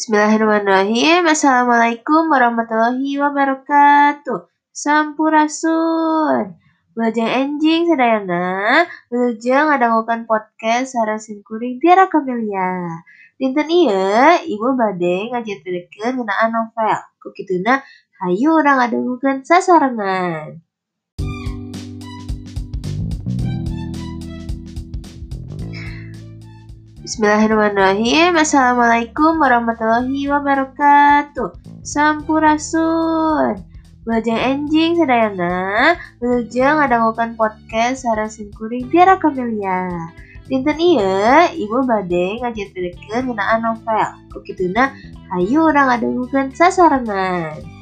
Bismillahirrahmanirrahim. Assalamualaikum warahmatullahi wabarakatuh. Sampurasun. Bajang enjing sadayana, wilujeng ngadangukeun podcast sarasin kuring Tiara Kamelia. Dinten ieu ibu bade ngajaritakeun ngeunaan novel. Kukituna hayu urang ngadangukeun sasarengan. Bismillahirrahmanirrahim. Assalamualaikum warahmatullahi wabarakatuh. Sampurasun. Bajang enjing sadayana, wilujeng ngadangukeun podcast sarasin kuring Tiara Kamelia. Dinten ieu ibu bade ngajaritakeun ngeunaan novel. Kukituna hayu urang ngadangukeun sasarengan.